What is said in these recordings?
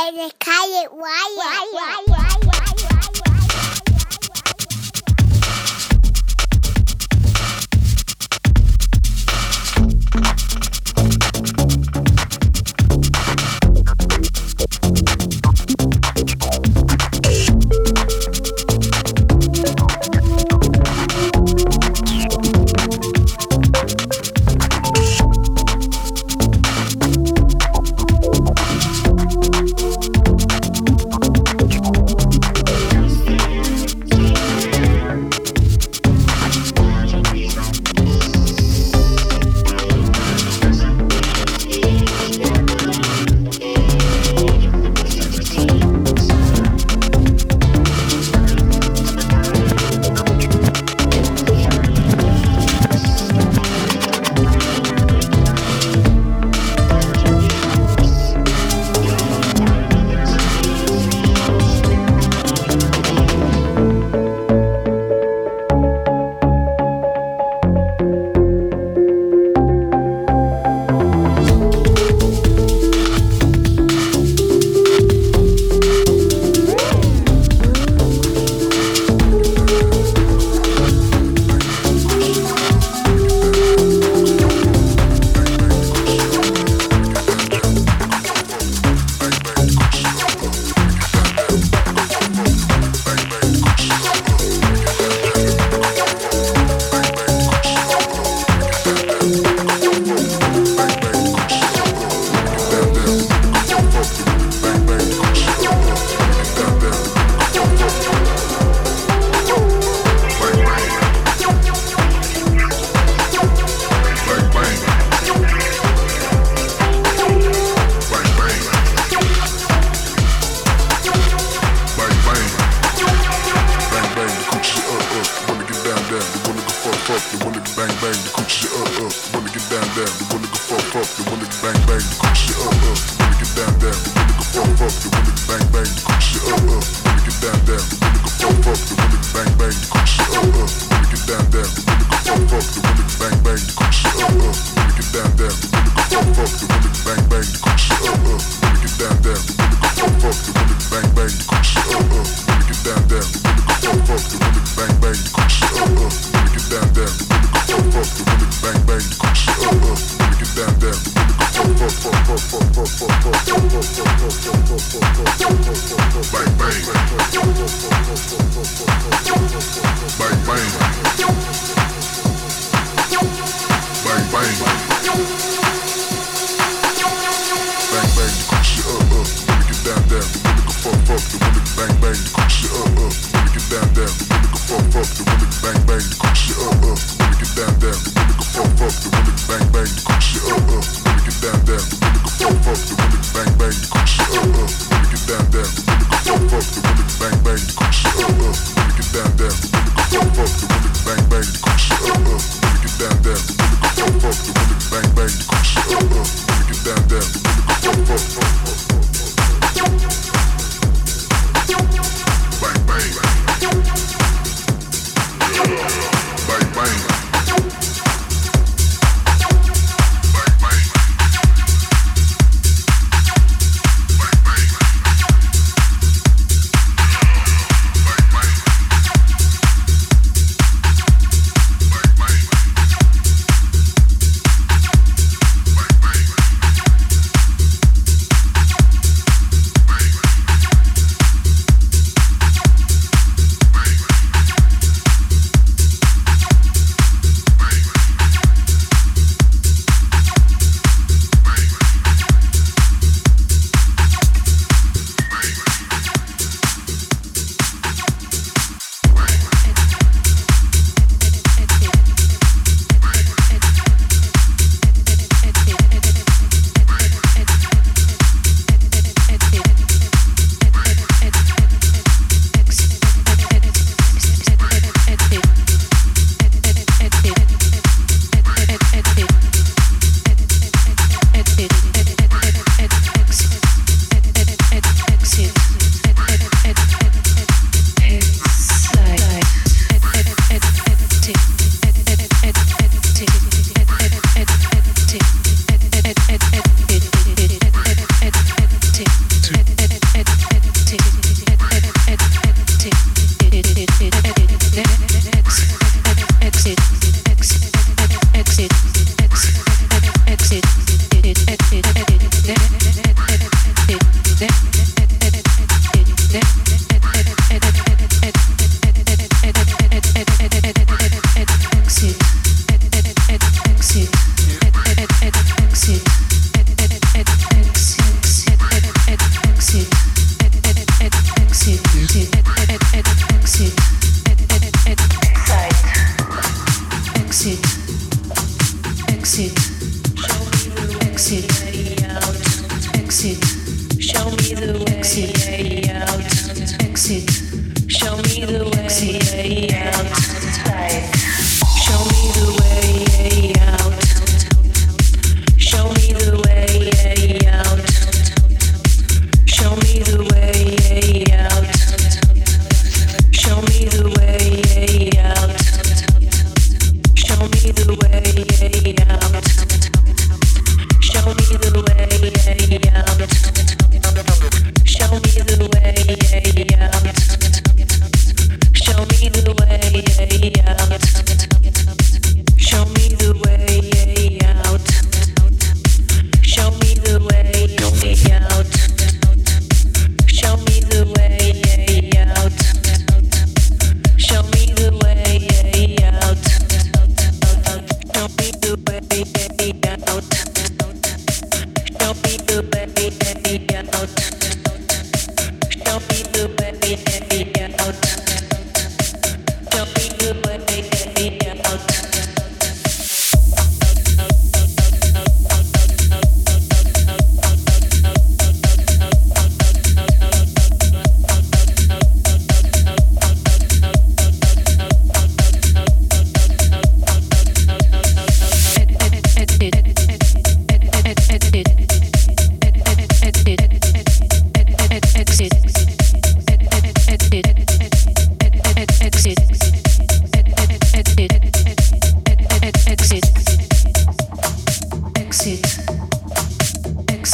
En de calle Guaya.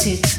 Me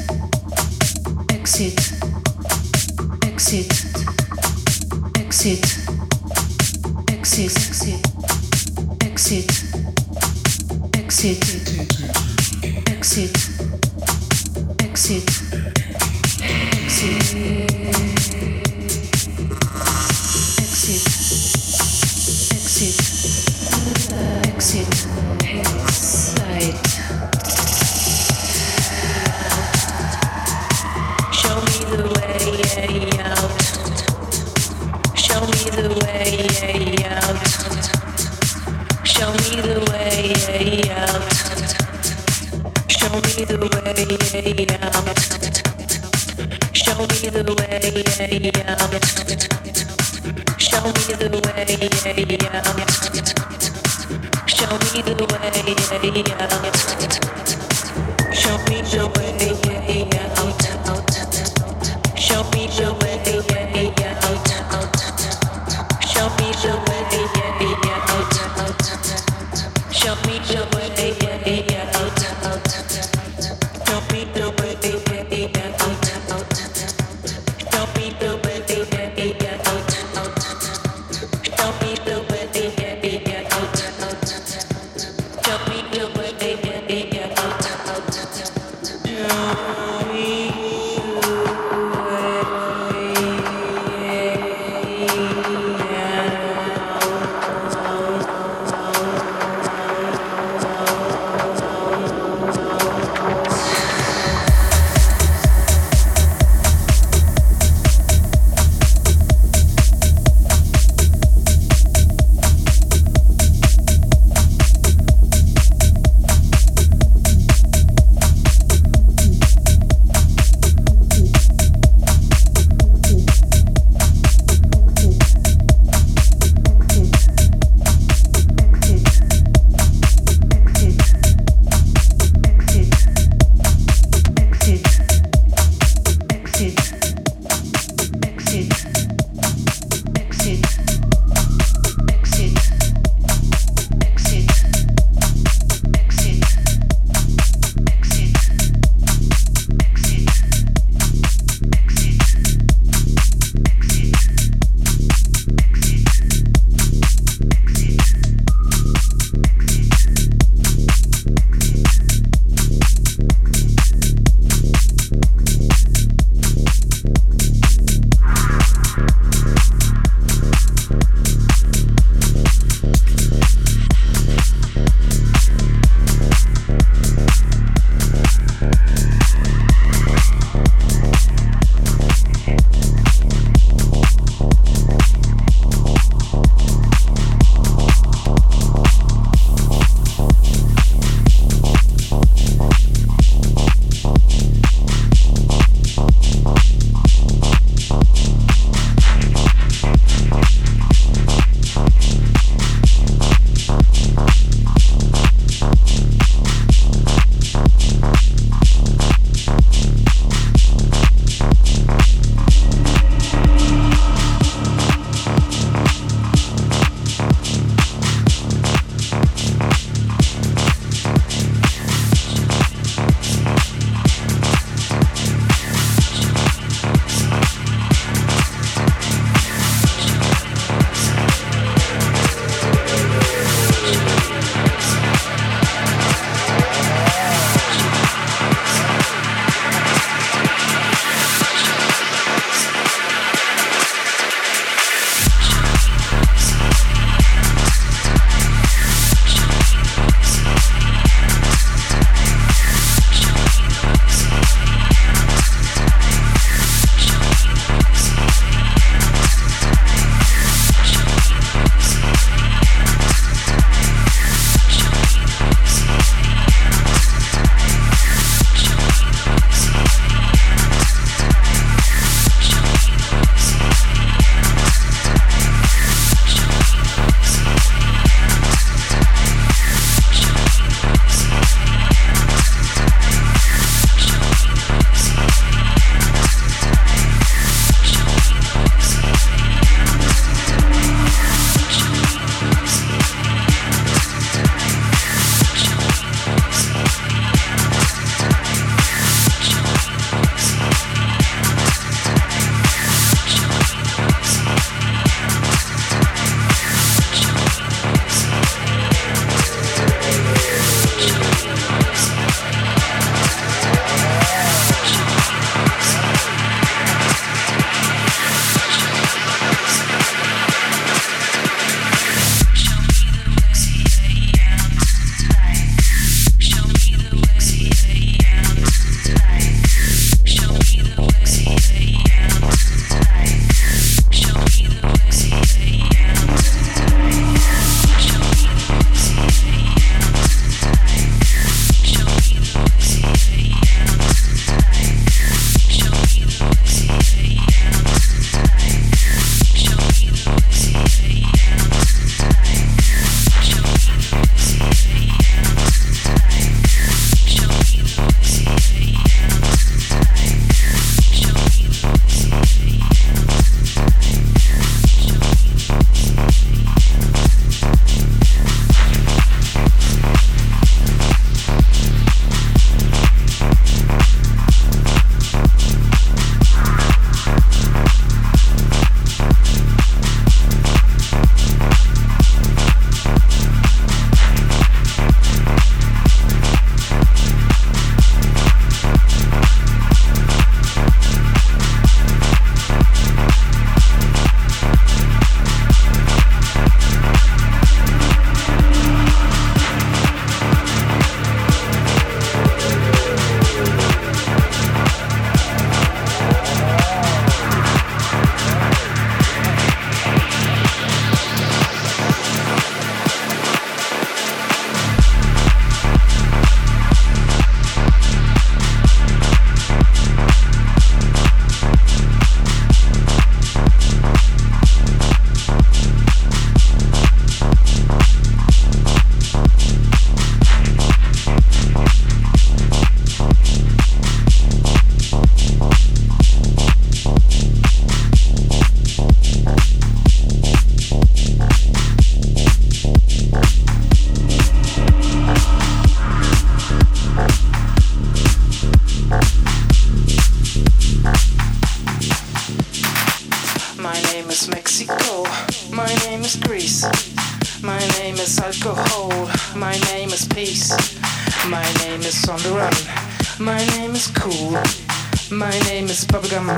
is bubblegum.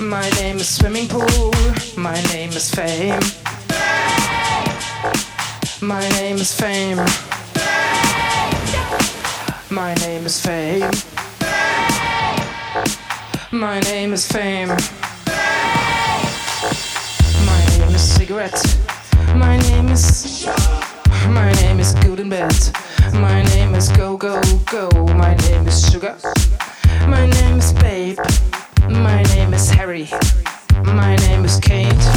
My name is swimming pool. My name is fame. My name is fame. My name is fame. My name is fame. My name is cigarette. My name is. My name is golden in bed. My name is go go go. My name is sugar. My name is babe name is Harry. My name is Kate.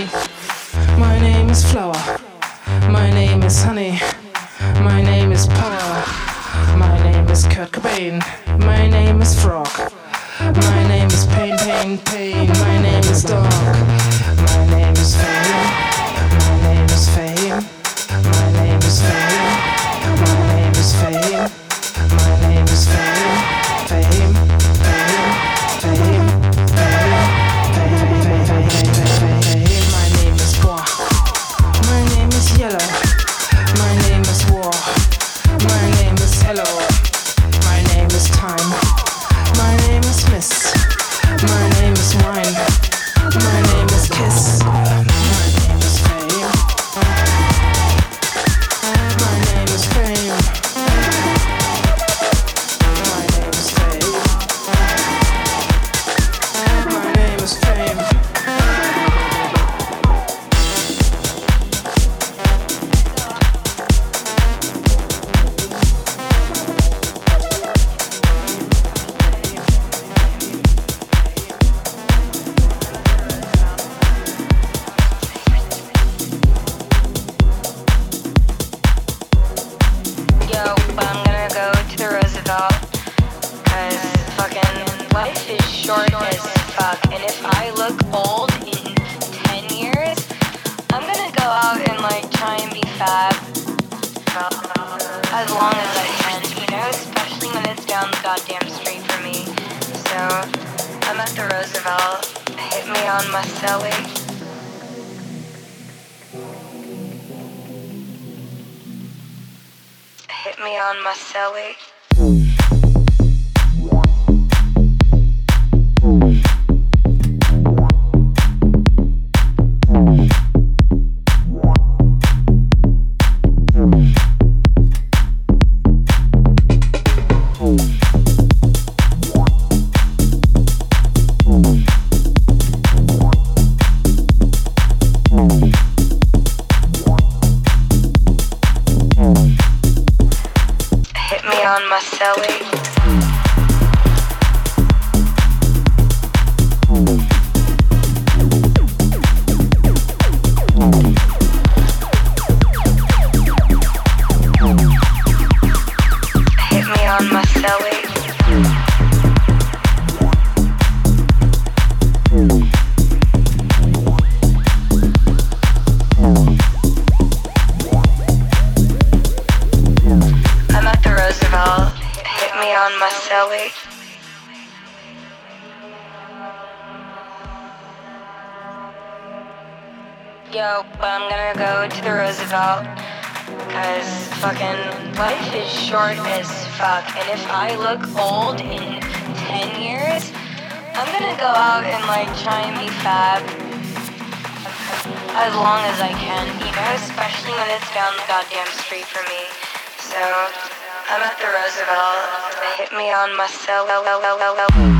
everybody. My name is Flower. My name is Honey. My name is Power. My name is Kurt Cobain. My name is Frog. My name is Pain, Pain, Pain. My name is Dog. My name is Fame. me on my celly. no no no no no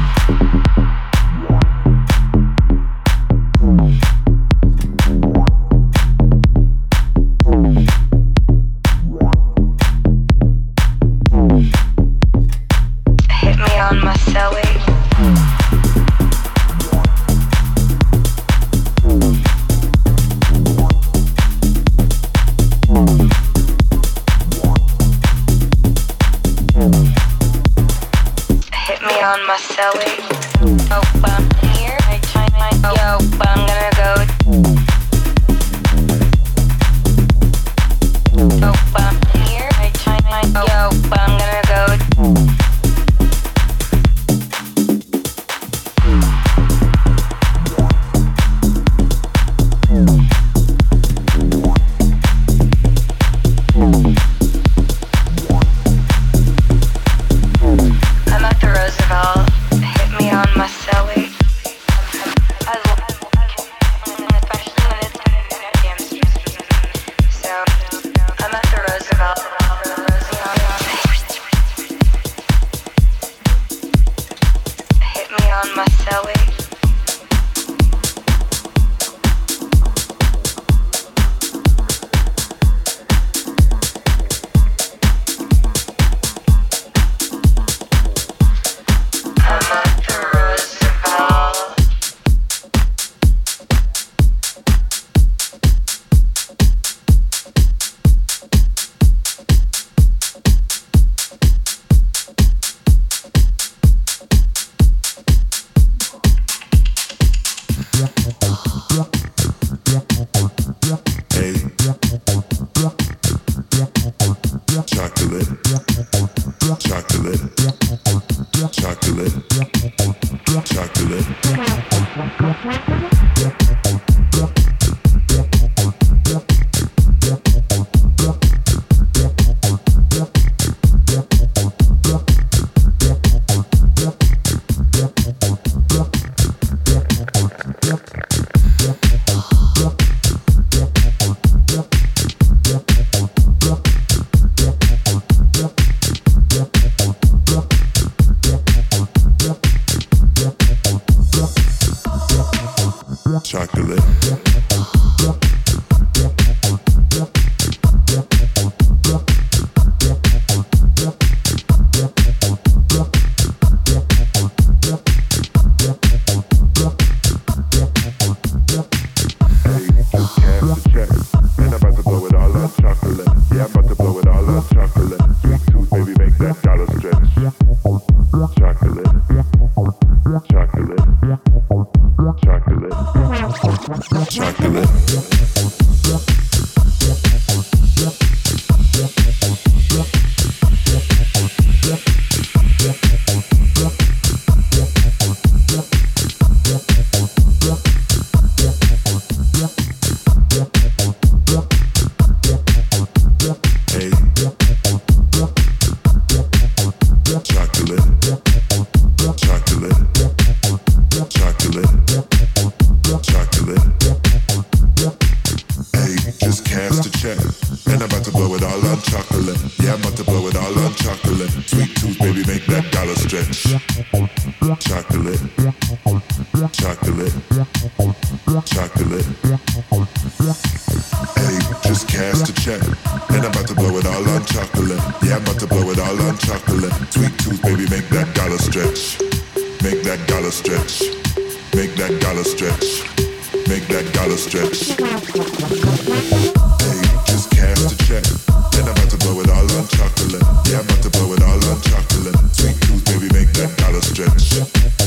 that dollar stretch. Make that dollar stretch. Make that dollar stretch. Make that dollar stretch. Hey, just cast a check. Then I'm about to blow it all on chocolate. Yeah, I'm about to blow it all on chocolate. Sweet tooth, baby, make that dollar stretch.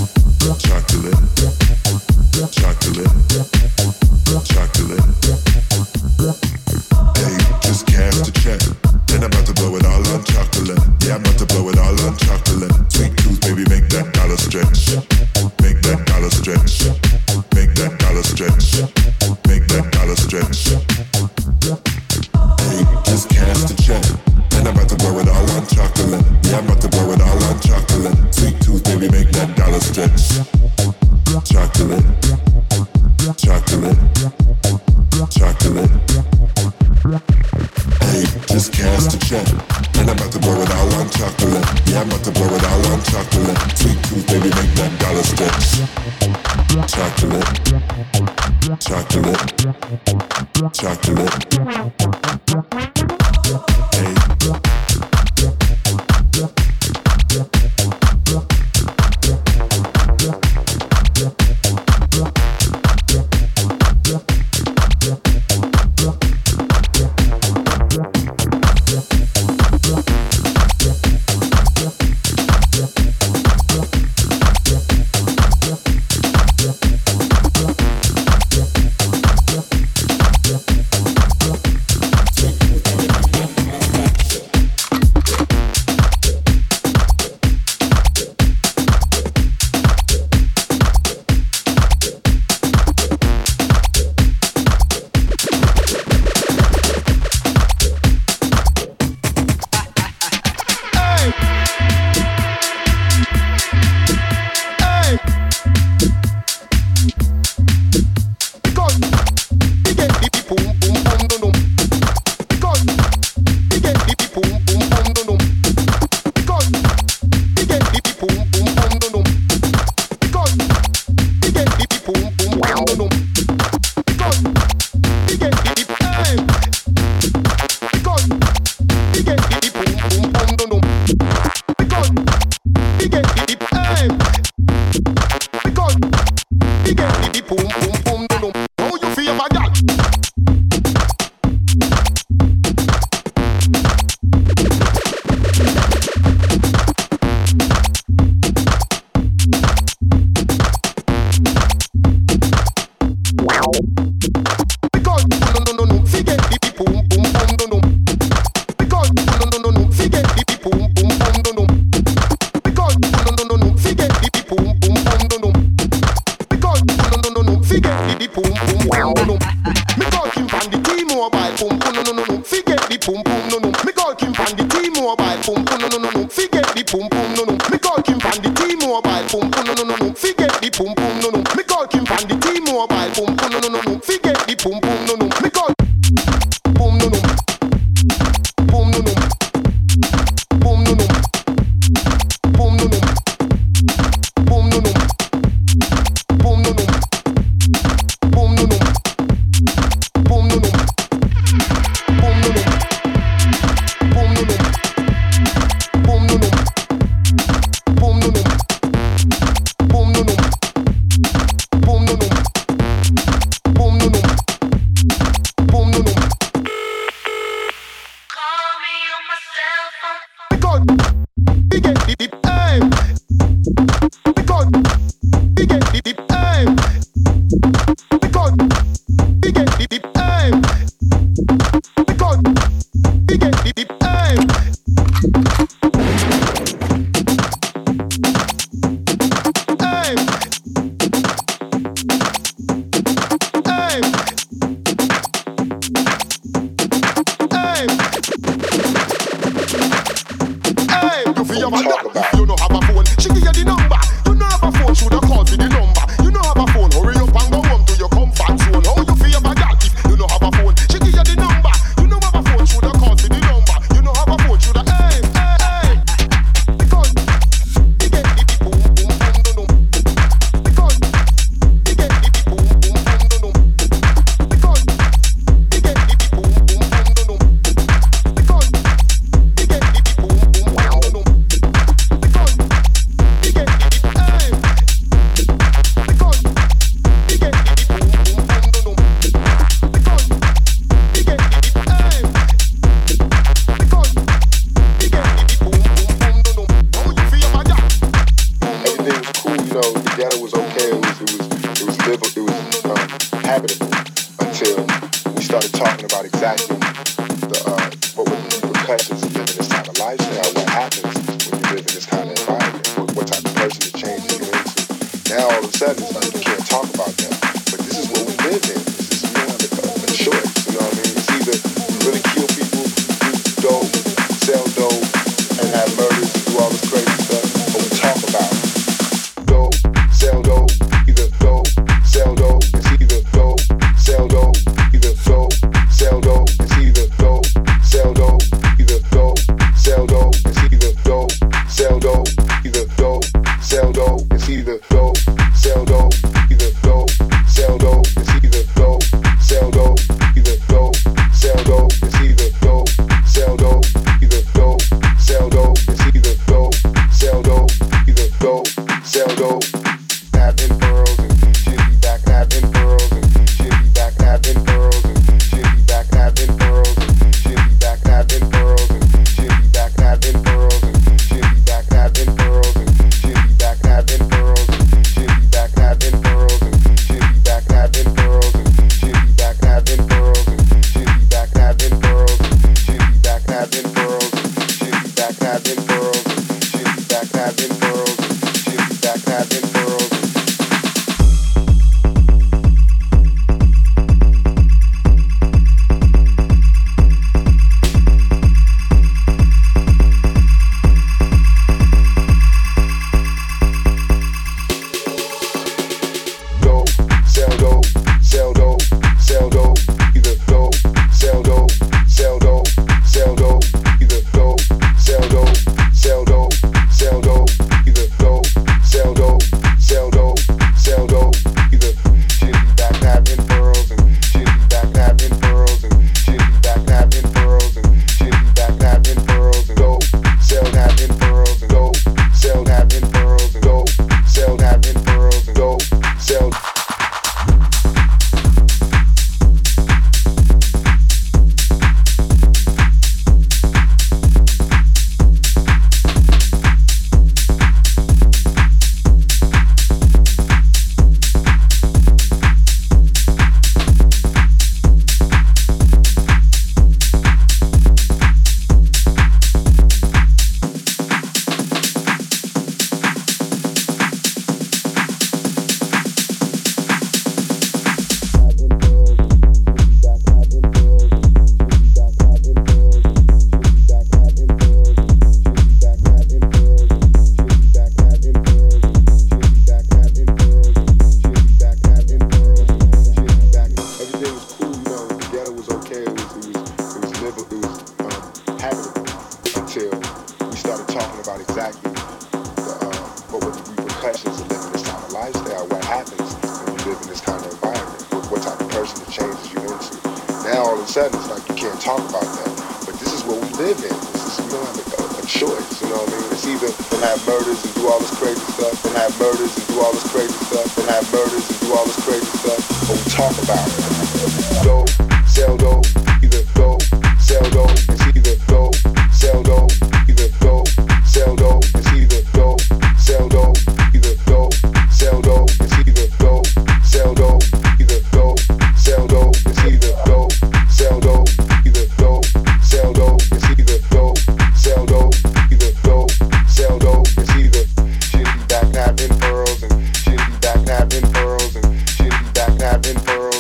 Back pearls and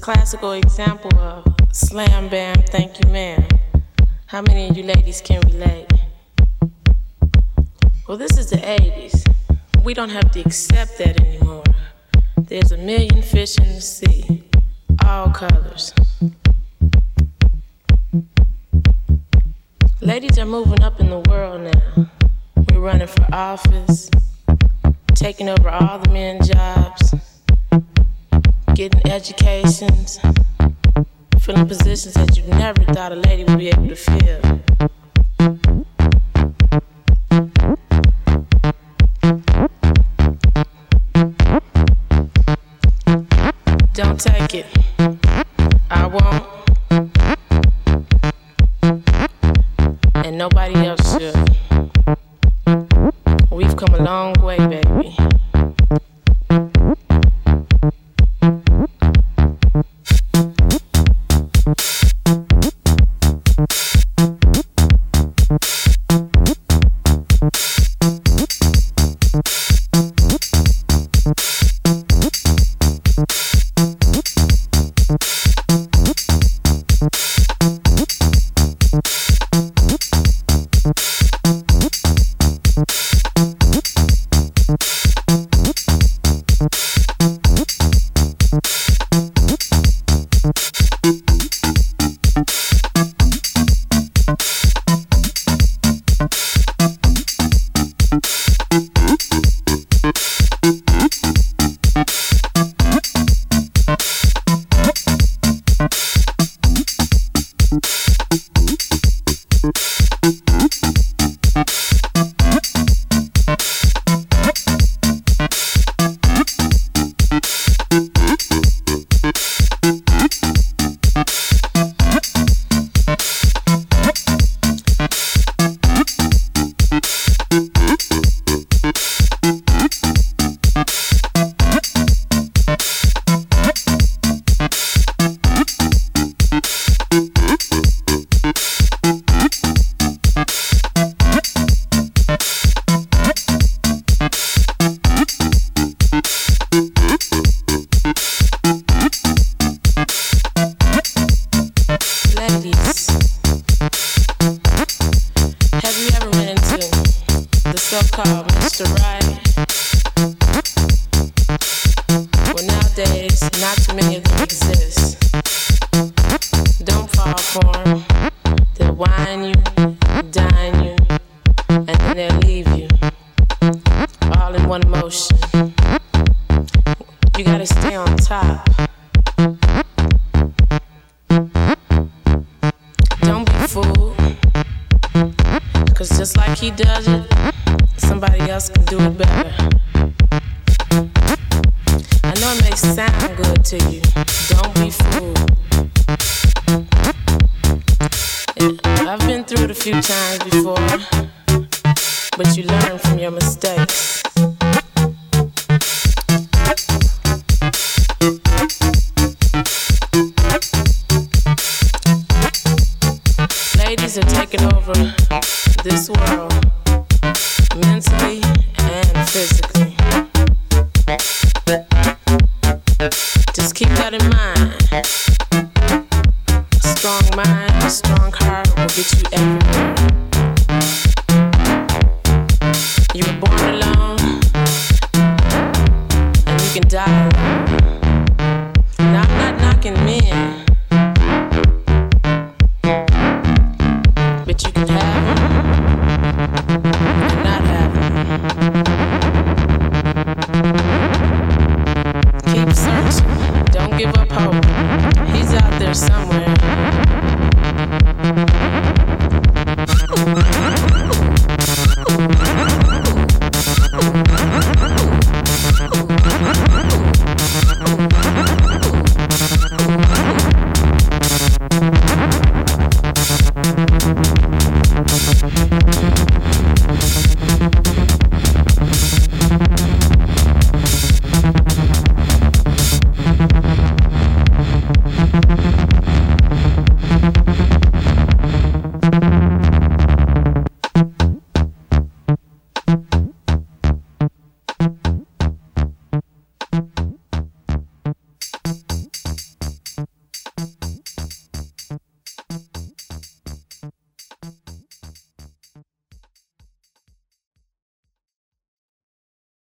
classical example of slam bam, thank you, ma'am. How many of you ladies can relate? Well, this is the 80s. We don't have to accept that anymore. There's a million fish in the sea, all colors. Ladies are moving up in the world now. We're running for office, taking over all the men's jobs getting educations, filling positions that you never thought a lady would be able to fill. Don't take it. I won't. I've been through it a few times before, but you learn from your mistakes.